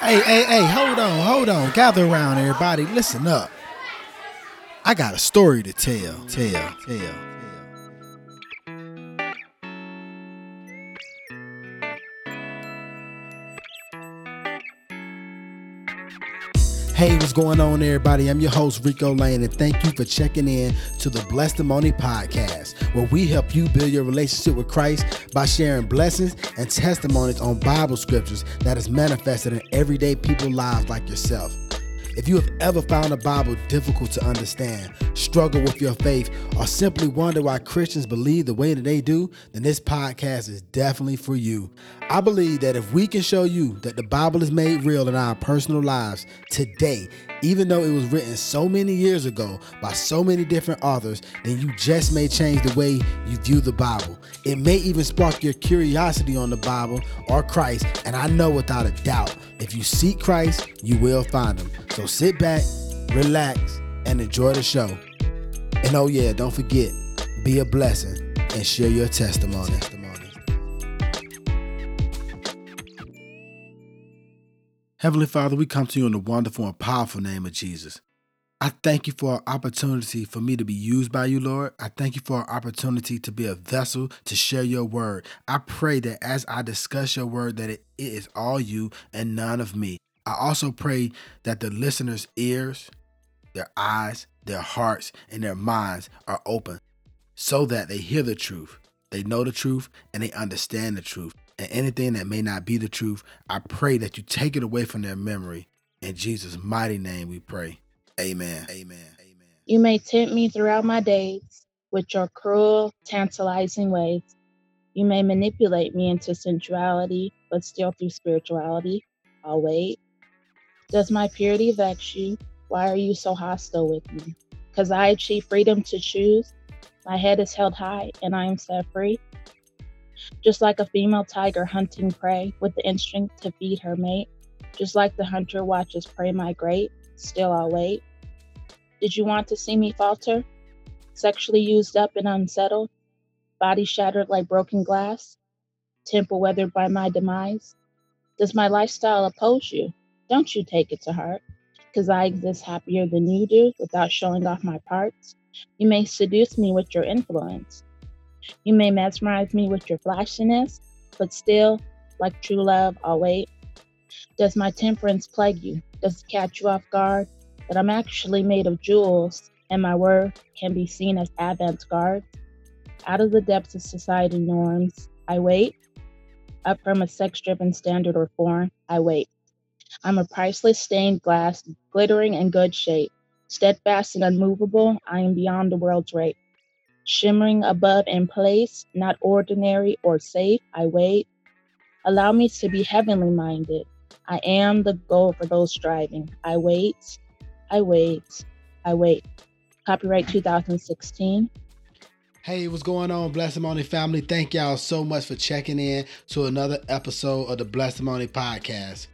Hey, hey, hey, hold on, hold on. Gather around, everybody. Listen up. I got a story to tell. Tell, tell. Hey, what's going on, everybody? I'm your host, Rico Lane, and thank you for checking in to the Blessedtimony Podcast, where we help you build your relationship with Christ by sharing blessings and testimonies on Bible scriptures that is manifested in everyday people lives like yourself. If you have ever found the Bible difficult to understand, struggle with your faith, or simply wonder why Christians believe the way that they do, then this podcast is definitely for you. I believe that if we can show you that the Bible is made real in our personal lives today, even though it was written so many years ago by so many different authors, then you just may change the way you view the Bible. It may even spark your curiosity on the Bible or Christ, and I know without a doubt, if you seek Christ, you will find him. So sit back, relax, and enjoy the show. And oh yeah, don't forget, be a blessing and share your testimony. Heavenly Father, we come to you in the wonderful and powerful name of Jesus. I thank you for an opportunity for me to be used by you, Lord. I thank you for an opportunity to be a vessel to share your word. I pray that as I discuss your word, that it is all you and none of me. I also pray that the listeners' ears, their eyes, their hearts, and their minds are open so that they hear the truth, they know the truth, and they understand the truth. And anything that may not be the truth, I pray that you take it away from their memory. In Jesus' mighty name we pray. Amen. Amen. Amen. You may tempt me throughout my days with your cruel, tantalizing ways. You may manipulate me into sensuality, but still through spirituality. I'll wait. Does my purity vex you? Why are you so hostile with me? Because I achieve freedom to choose. My head is held high and I am set free. Just like a female tiger hunting prey with the instinct to feed her mate. Just like the hunter watches prey migrate, still I'll wait. Did you want to see me falter? Sexually used up and unsettled? Body shattered like broken glass? Temple weathered by my demise? Does my lifestyle oppose you? Don't you take it to heart, because I exist happier than you do without showing off my parts. You may seduce me with your influence. You may mesmerize me with your flashiness, but still, like true love, I'll wait. Does my temperance plague you? Does it catch you off guard? that I'm actually made of jewels and my worth can be seen as avant garde. Out of the depths of society norms, I wait. Up from a sex driven standard or form, I wait. I'm a priceless stained glass, glittering in good shape. Steadfast and unmovable, I am beyond the world's rate. Shimmering above in place, not ordinary or safe, I wait. Allow me to be heavenly minded. I am the goal for those striving. I wait. I wait. I wait. Copyright 2016. Hey, what's going on, Blessedtimony family? Thank y'all so much for checking in to another episode of the Blessedtimony Podcast.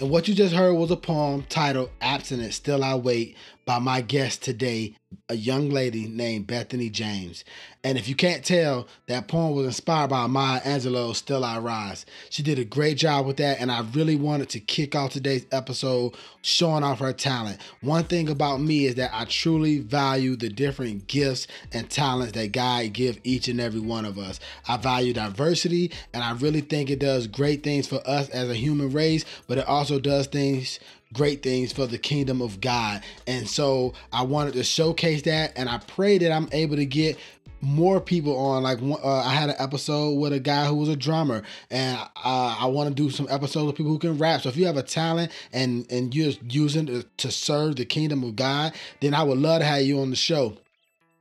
And what you just heard was a poem titled Abstinent Still I Wait by my guest today, a young lady named Bethany James. And if you can't tell, that poem was inspired by Maya Angelou's Still I Rise. She did a great job with that, and I really wanted to kick off today's episode showing off her talent. One thing about me is that I truly value the different gifts and talents that God give each and every one of us. I value diversity, and I really think it does great things for us as a human race, but it also does things great things for the kingdom of God. And so I wanted to showcase that, and I pray that I'm able to get more people on. Like uh, i had an episode with a guy who was a drummer and uh, i want to do some episodes with people who can rap. So if you have a talent and and you're using it to serve the kingdom of god then i would love to have you on the show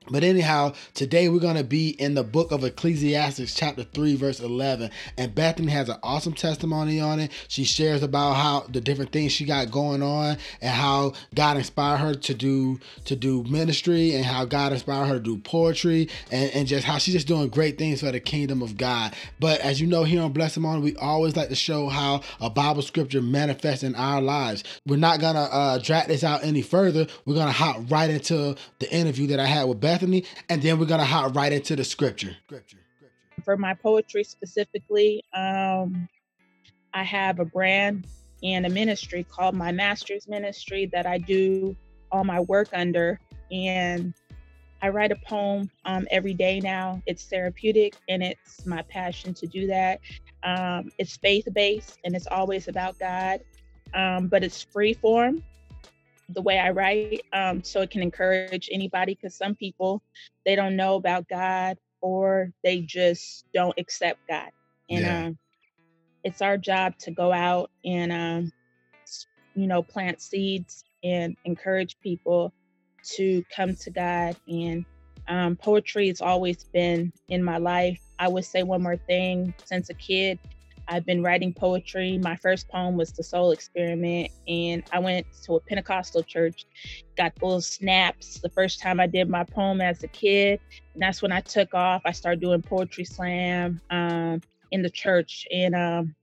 but anyhow, today we're going to be in the book of Ecclesiastes, chapter 3, verse 11. And Bethany has an awesome testimony on it. She shares about how the different things she got going on and how God inspired her to do to do ministry and how God inspired her to do poetry and, and just how she's just doing great things for the kingdom of God. But as you know, here on Blessedtimony, we always like to show how a Bible scripture manifests in our lives. We're not going to uh, drag this out any further. We're going to hop right into the interview that I had with Bethany. Bethany, and then we're gonna hop right into the scripture. For my poetry specifically, um, I have a brand and a ministry called my master's ministry that I do all my work under. And I write a poem um, every day now. It's therapeutic and it's my passion to do that. Um, it's faith based and it's always about God, um, but it's free form the way I write, um, so it can encourage anybody. Because some people they don't know about God or they just don't accept God, and yeah. um, it's our job to go out and um, you know plant seeds and encourage people to come to God. And um, poetry has always been in my life. I would say one more thing since a kid, I've been writing poetry. My first poem was The Soul Experiment, and I went to a Pentecostal church, got those snaps the first time I did my poem as a kid. And that's when I took off. I started doing poetry slam um, in the church, and um,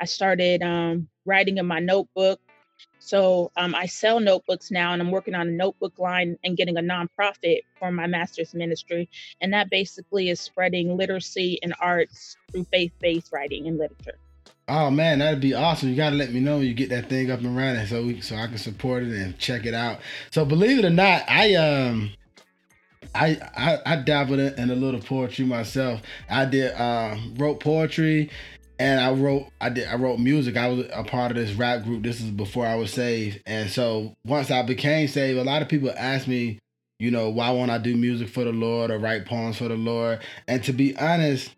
I started um, writing in my notebook so um, I sell notebooks now, and I'm working on a notebook line and getting a nonprofit for my master's ministry. And that basically is spreading literacy and arts through faith-based writing and literature. Oh man, that'd be awesome! You gotta let me know when you get that thing up and running, so we, so I can support it and check it out. So believe it or not, I um. I, I, I dabbled in, in, a little poetry myself. I did uh, wrote poetry and I wrote I did I wrote music. I was a part of this rap group. This is before I was saved. And so once I became saved, a lot of people asked me, you know, why won't I do music for the Lord or write poems for the Lord? And to be honest,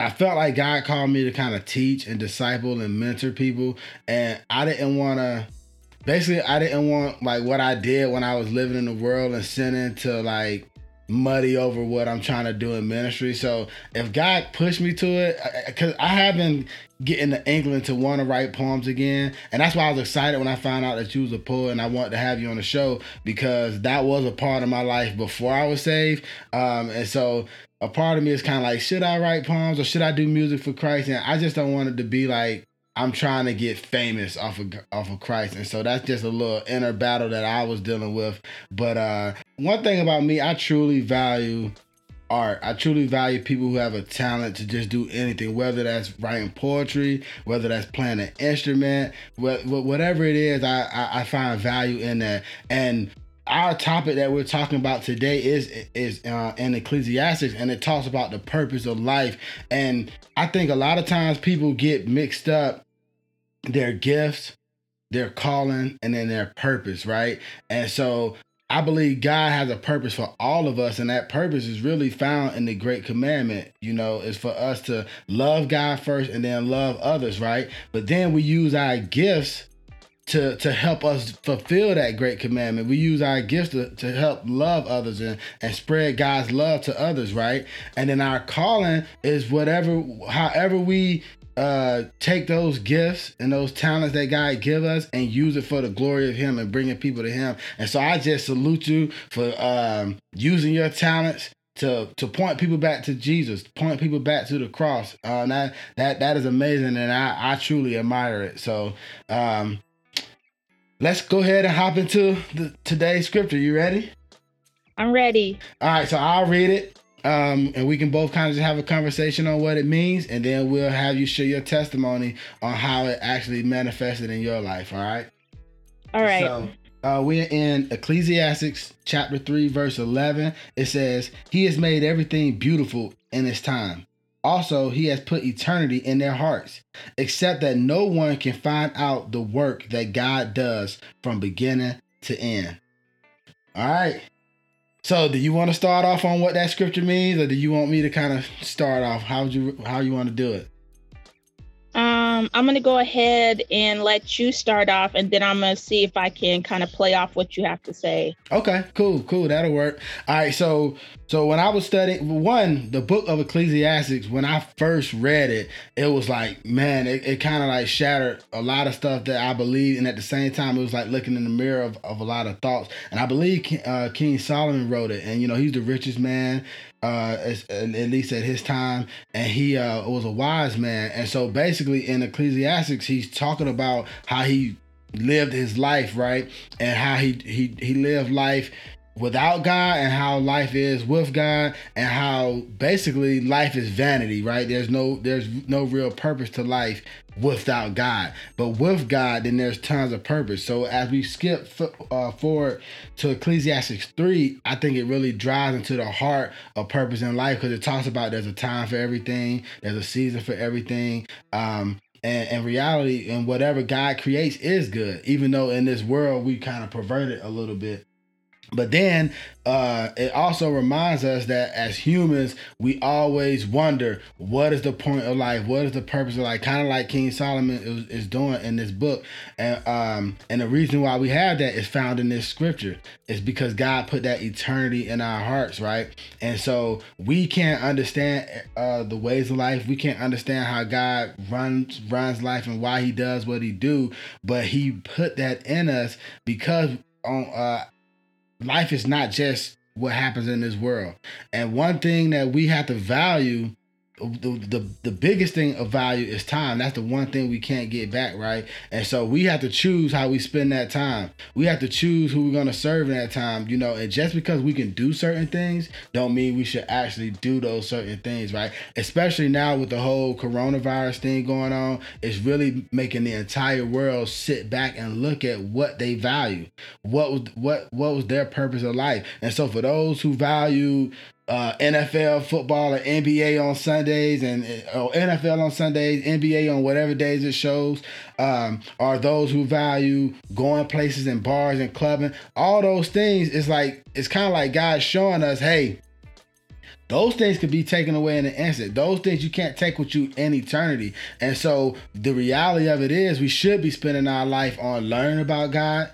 I felt like God called me to kind of teach and disciple and mentor people. And I didn't want to basically I didn't want like what I did when I was living in the world and sinning to like muddy over what I'm trying to do in ministry. So if God pushed me to it, because I, I, have been getting to England to want to write poems again, and that's why I was excited when I found out that you was a poet, and I wanted to have you on the show because that was a part of my life before I was saved, um, and so. A part of me is kind of like, should I write poems or should I do music for Christ? And I just don't want it to be like I'm trying to get famous off of off of Christ. And so that's just a little inner battle that I was dealing with. But uh one thing about me, I truly value art. I truly value people who have a talent to just do anything, whether that's writing poetry, whether that's playing an instrument, whatever it is, I, I, find value in that. And our topic that we're talking about today is is uh, in Ecclesiastics, and it talks about the purpose of life. And I think a lot of times people get mixed up their gifts, their calling, and then their purpose, right? And so I believe God has a purpose for all of us, and that purpose is really found in the Great Commandment. You know, is for us to love God first and then love others, right? But then we use our gifts to to help us fulfill that great commandment. We use our gifts to, to help love others and, and spread God's love to others, right? And then our calling is whatever however we uh take those gifts and those talents that God give us and use it for the glory of him and bringing people to him. And so I just salute you for um using your talents to to point people back to Jesus, point people back to the cross. Uh, that that that is amazing, and I I truly admire it. So um, let's go ahead and hop into the today's scripture. You ready? I'm ready. All right, so I'll read it. Um, and we can both kind of just have a conversation on what it means, and then we'll have you share your testimony on how it actually manifested in your life. All right. All right. So uh, we're in Ecclesiastics chapter 3, verse 11. It says, He has made everything beautiful in its time. Also, he has put eternity in their hearts, except that no one can find out the work that God does from beginning to end. All right. So, do you want to start off on what that scripture means, or do you want me to kind of start off? How would you how you want to do it? Um, I'm gonna go ahead and let you start off, and then I'm gonna see if I can kind of play off what you have to say. Okay, cool, cool, that'll work. All right, so so when I was studying one, the book of Ecclesiastics, when I first read it, it was like, man, it, it kind of like shattered a lot of stuff that I believe, and at the same time, it was like looking in the mirror of, of a lot of thoughts. And I believe uh, King Solomon wrote it, and you know he's the richest man uh, at least at his time, and he uh, was a wise man. And so basically, in Ecclesiastics, he's talking about how he lived his life, right, and how he he he lived life without God and how life is with God and how basically life is vanity, right? There's no there's no real purpose to life without God. But with God, then there's tons of purpose. So as we skip uh, forward to Ecclesiastics 3, I think it really drives into the heart of purpose in life because it talks about there's a time for everything, there's a season for everything. Um, and, and reality and whatever God creates is good, even though in this world we kind of pervert it a little bit. But then uh, it also reminds us that as humans, we always wonder what is the point of life, what is the purpose of life, kind of like King Solomon is, is, doing in this book. And um, and the reason why we have that is found in this scripture is because God put that eternity in our hearts, right? And so we can't understand uh, the ways of life. We can't understand how God runs runs life and why He does what He do, but He put that in us because on uh, life is not just what happens in this world. And one thing that we have to value the, the the biggest thing of value is time. That's the one thing we can't get back, right? And so we have to choose how we spend that time. We have to choose who we're gonna serve in that time, you know. And just because we can do certain things, don't mean we should actually do those certain things, right? Especially now with the whole coronavirus thing going on, it's really making the entire world sit back and look at what they value, what was what what was their purpose of life. And so for those who value uh, NFL football or NBA on Sundays and uh, NFL on Sundays, NBA on whatever days it shows, um, are those who value going places and bars and clubbing. All those things it's like it's kind of like God showing us, hey, those things could be taken away in an instant. Those things you can't take with you in eternity. And so the reality of it is we should be spending our life on learning about God,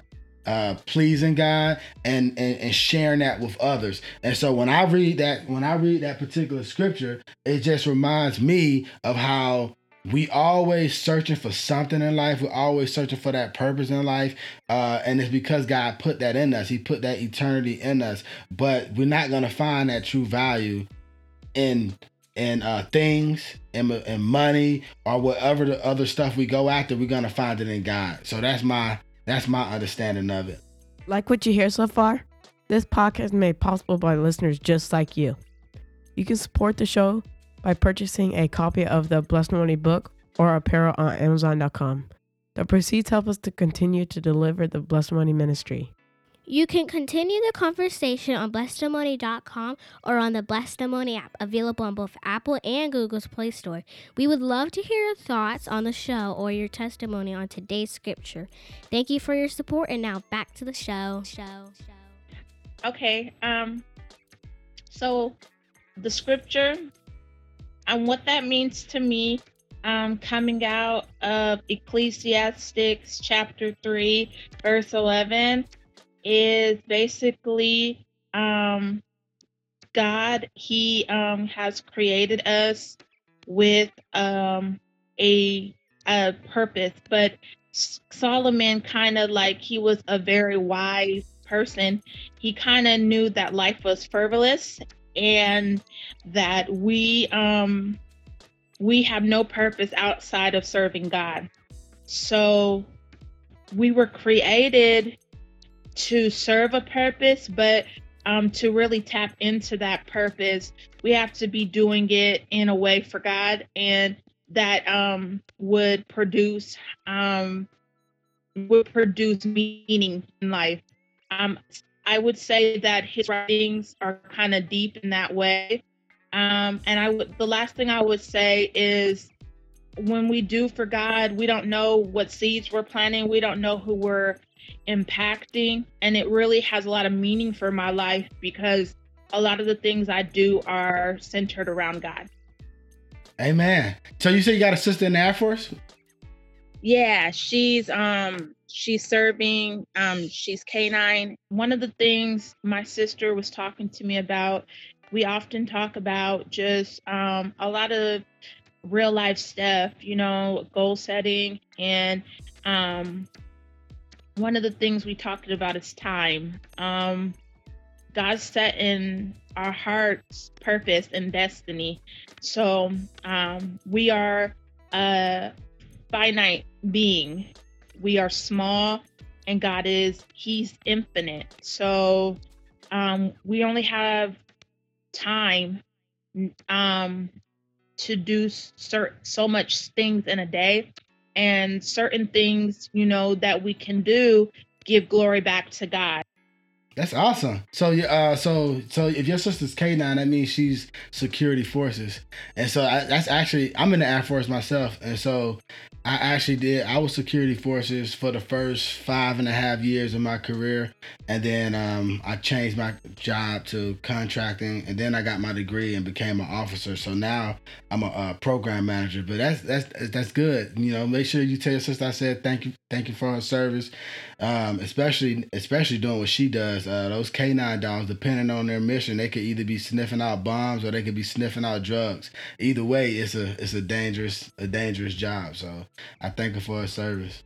uh, pleasing God and, and and sharing that with others. And so when I read that when I read that particular scripture, it just reminds me of how we always searching for something in life. We're always searching for that purpose in life. Uh, and it's because God put that in us. He put that eternity in us. But we're not gonna find that true value in in uh, things and, and money or whatever the other stuff we go after. We're gonna find it in God. So that's my that's my understanding of it. Like what you hear so far? This podcast is made possible by listeners just like you. You can support the show by purchasing a copy of the Blessedtimony book or apparel on Amazon.com. The proceeds help us to continue to deliver the Blessedtimony ministry. You can continue the conversation on blessedtimony.com or on the Blessedtimony app, available on both Apple and Google's Play Store. We would love to hear your thoughts on the show or your testimony on today's scripture. Thank you for your support, and now back to the show. Show. Okay. Um. So, the scripture and what that means to me um, coming out of Ecclesiastes chapter 3, verse 11, is basically um, God. He um, has created us with um, a a purpose, but Solomon kind of like he was a very wise person. He kind of knew that life was frivolous and that we um we have no purpose outside of serving God. So we were created to serve a purpose, but um, to really tap into that purpose, we have to be doing it in a way for God and that um, would produce um, would produce meaning in life. Um, I would say that his writings are kind of deep in that way. Um, and I would the last thing I would say is when we do for God, we don't know what seeds we're planting. We don't know who we're impacting and it really has a lot of meaning for my life because a lot of the things I do are centered around God. Amen. So you say you got a sister in the Air Force? Yeah, she's um she's serving um she's K9. One of the things my sister was talking to me about, we often talk about just um a lot of real life stuff, you know, goal setting and um one of the things we talked about is time. Um, God set in our hearts purpose and destiny. So um, we are a finite being. We are small, and God is He's infinite. So um, we only have time um, to do so much things in a day and certain things you know that we can do give glory back to god that's awesome. So, uh, so, so if your sister's K nine, that means she's security forces, and so I, that's actually I'm in the Air Force myself, and so I actually did. I was security forces for the first five and a half years of my career, and then um, I changed my job to contracting, and then I got my degree and became an officer. So now I'm a, a program manager. But that's that's that's good. You know, make sure you tell your sister I said thank you, thank you for her service, um, especially especially doing what she does. Uh, those K9 dogs, depending on their mission, they could either be sniffing out bombs or they could be sniffing out drugs. Either way, it's a it's a dangerous a dangerous job. So I thank her for her service.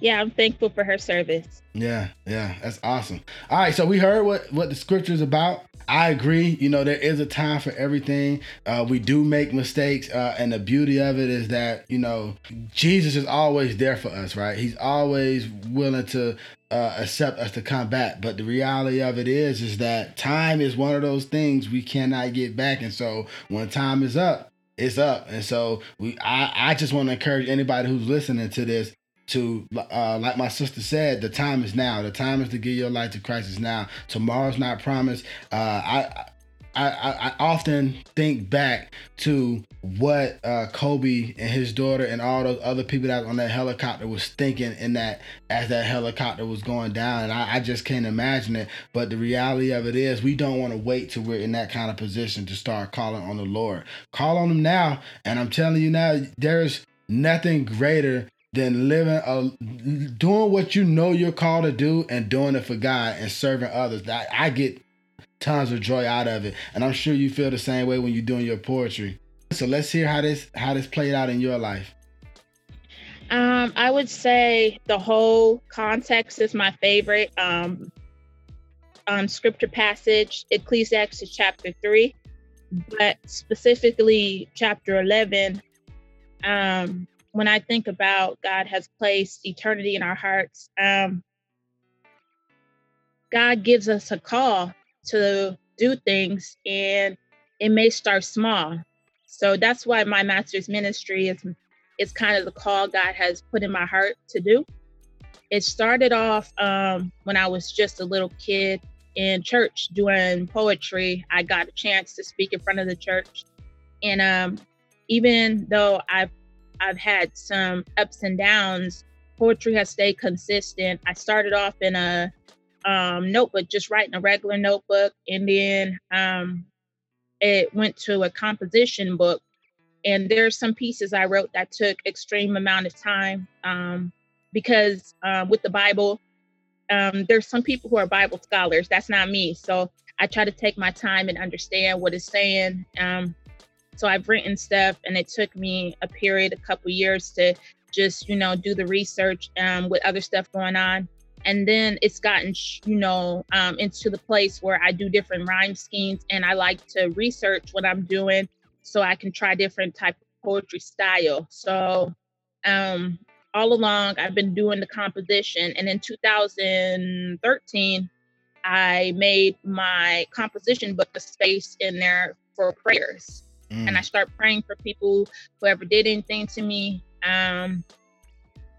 Yeah, I'm thankful for her service. Yeah, yeah, that's awesome. All right, so we heard what what the scripture is about. I agree. You know, there is a time for everything. Uh, we do make mistakes, uh, and the beauty of it is that you know Jesus is always there for us, right? He's always willing to uh, accept us to come back. But the reality of it is, is that time is one of those things we cannot get back, and so when time is up, it's up. And so we, I, I just want to encourage anybody who's listening to this to uh, like my sister said the time is now. The time is to give your life to christ is now. Tomorrow's not promised. Uh, I, I, I, often think back to what uh, Kobe and his daughter and all those other people that on that helicopter was thinking in that as that helicopter was going down, and I, I just can't imagine it. But the reality of it is, we don't want to wait till we're in that kind of position to start calling on the Lord. Call on Him now, and I'm telling you now, there's nothing greater than living a doing what you know you're called to do and doing it for God and serving others. I, I get tons of joy out of it, and I'm sure you feel the same way when you're doing your poetry. So let's hear how this how this played out in your life. Um, I would say the whole context is my favorite. Um, um, scripture passage, Ecclesiastes chapter three, but specifically chapter eleven. Um, when I think about God has placed eternity in our hearts, um, God gives us a call to do things, and it may start small. So that's why my master's ministry is is kind of the call God has put in my heart to do. It started off um, when I was just a little kid in church doing poetry. I got a chance to speak in front of the church, and um, even though I've I've had some ups and downs. Poetry has stayed consistent. I started off in a um, notebook, just writing a regular notebook, and then um, it went to a composition book. And there's some pieces I wrote that took extreme amount of time um, because uh, with the Bible, um, there's some people who are Bible scholars. That's not me. So I try to take my time and understand what it's saying. Um, so I've written stuff, and it took me a period, a couple years to just you know do the research um, with other stuff going on. And then it's gotten, you know, um, into the place where I do different rhyme schemes, and I like to research what I'm doing so I can try different type of poetry style. So um, all along, I've been doing the composition, and in 2013, I made my composition book a space in there for prayers mm. and I start praying for people who ever did anything to me. Um,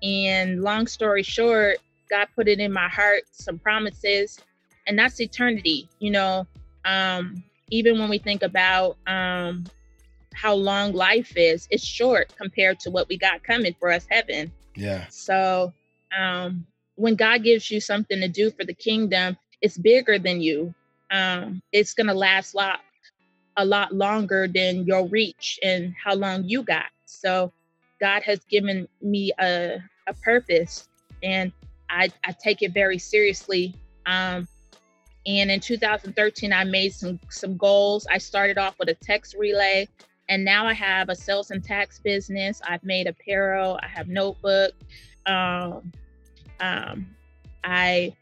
and long story short, God put it in my heart some promises, and that's eternity. You know, um, even when we think about um, how long life is, it's short compared to what we got coming for us, heaven. Yeah. So um, when God gives you something to do for the kingdom, it's bigger than you. Um, it's gonna last lot a lot longer than your reach and how long you got. So God has given me a, a purpose and I, I take it very seriously. Um, and in 2013, I made some some goals. I started off with a text relay, and now I have a sales and tax business. I've made apparel. I have notebook. Um, um, I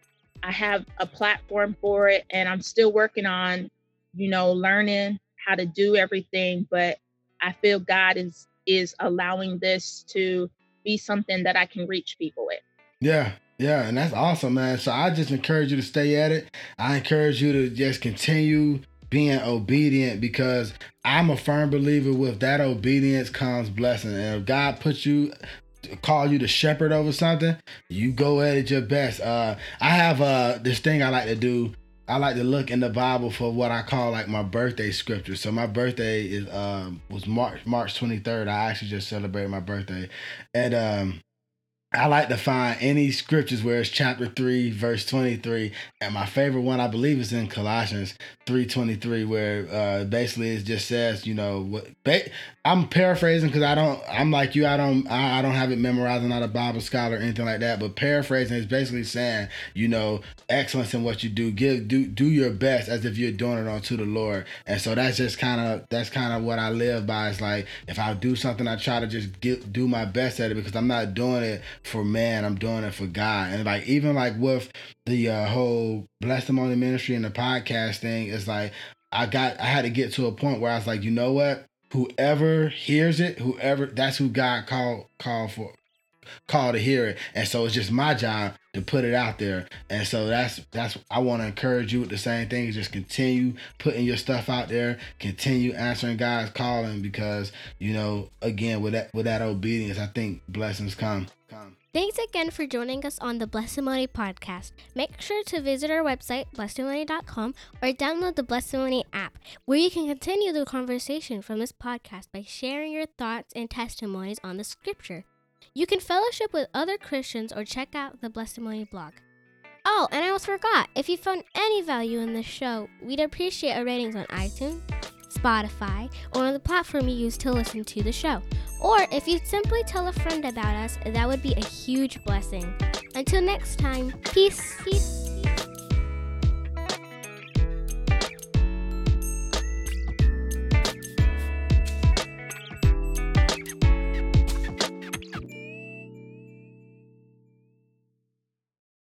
I have a platform for it, and I'm still working on, you know, learning how to do everything, but I feel God is is allowing this to be something that I can reach people with. Yeah, Yeah, and that's awesome, man. So I just encourage you to stay at it. I encourage you to just continue being obedient because I'm a firm believer with that obedience comes blessing. And if God puts you call you the shepherd over something, you go at it your best. Uh I have uh this thing I like to do. I like to look in the Bible for what I call like my birthday scripture. So my birthday is um was March March 23rd. I actually just celebrated my birthday. And um I like to find any scriptures where it's chapter 3, verse 23. And my favorite one, I believe, is in Colossians 3.23, where uh, basically it just says, you know, what I'm paraphrasing because I don't, I'm like you, I don't, I, I don't have it memorized. I'm not a Bible scholar or anything like that. But paraphrasing is basically saying, you know, excellence in what you do. Give, do, do your best as if you're doing it unto the Lord. And so that's just kind of, that's kind of what I live by. It's like, if I do something, I try to just get, do my best at it because I'm not doing it for man. I'm doing it for God. And like even like with the uh, whole testimony ministry and the podcast thing, it's like I got I had to get to a point where I was like, you know what? Whoever hears it, whoever that's who God called called for call to hear it. And so it's just my job to put it out there. And so that's that's I want to encourage you with the same thing. Just continue putting your stuff out there, continue answering God's calling because, you know, again with that with that obedience, I think blessings come. Come. Thanks again for joining us on the Blessedtimony podcast. Make sure to visit our website, blessedtimony.com, or download the Blessedtimony app, where you can continue the conversation from this podcast by sharing your thoughts and testimonies on the scripture. You can fellowship with other Christians or check out the Blessedtimony blog. Oh, and I almost forgot if you found any value in this show, we'd appreciate a ratings on iTunes, Spotify, or on the platform you use to listen to the show. Or if you'd simply tell a friend about us, that would be a huge blessing. Until next time, peace, peace.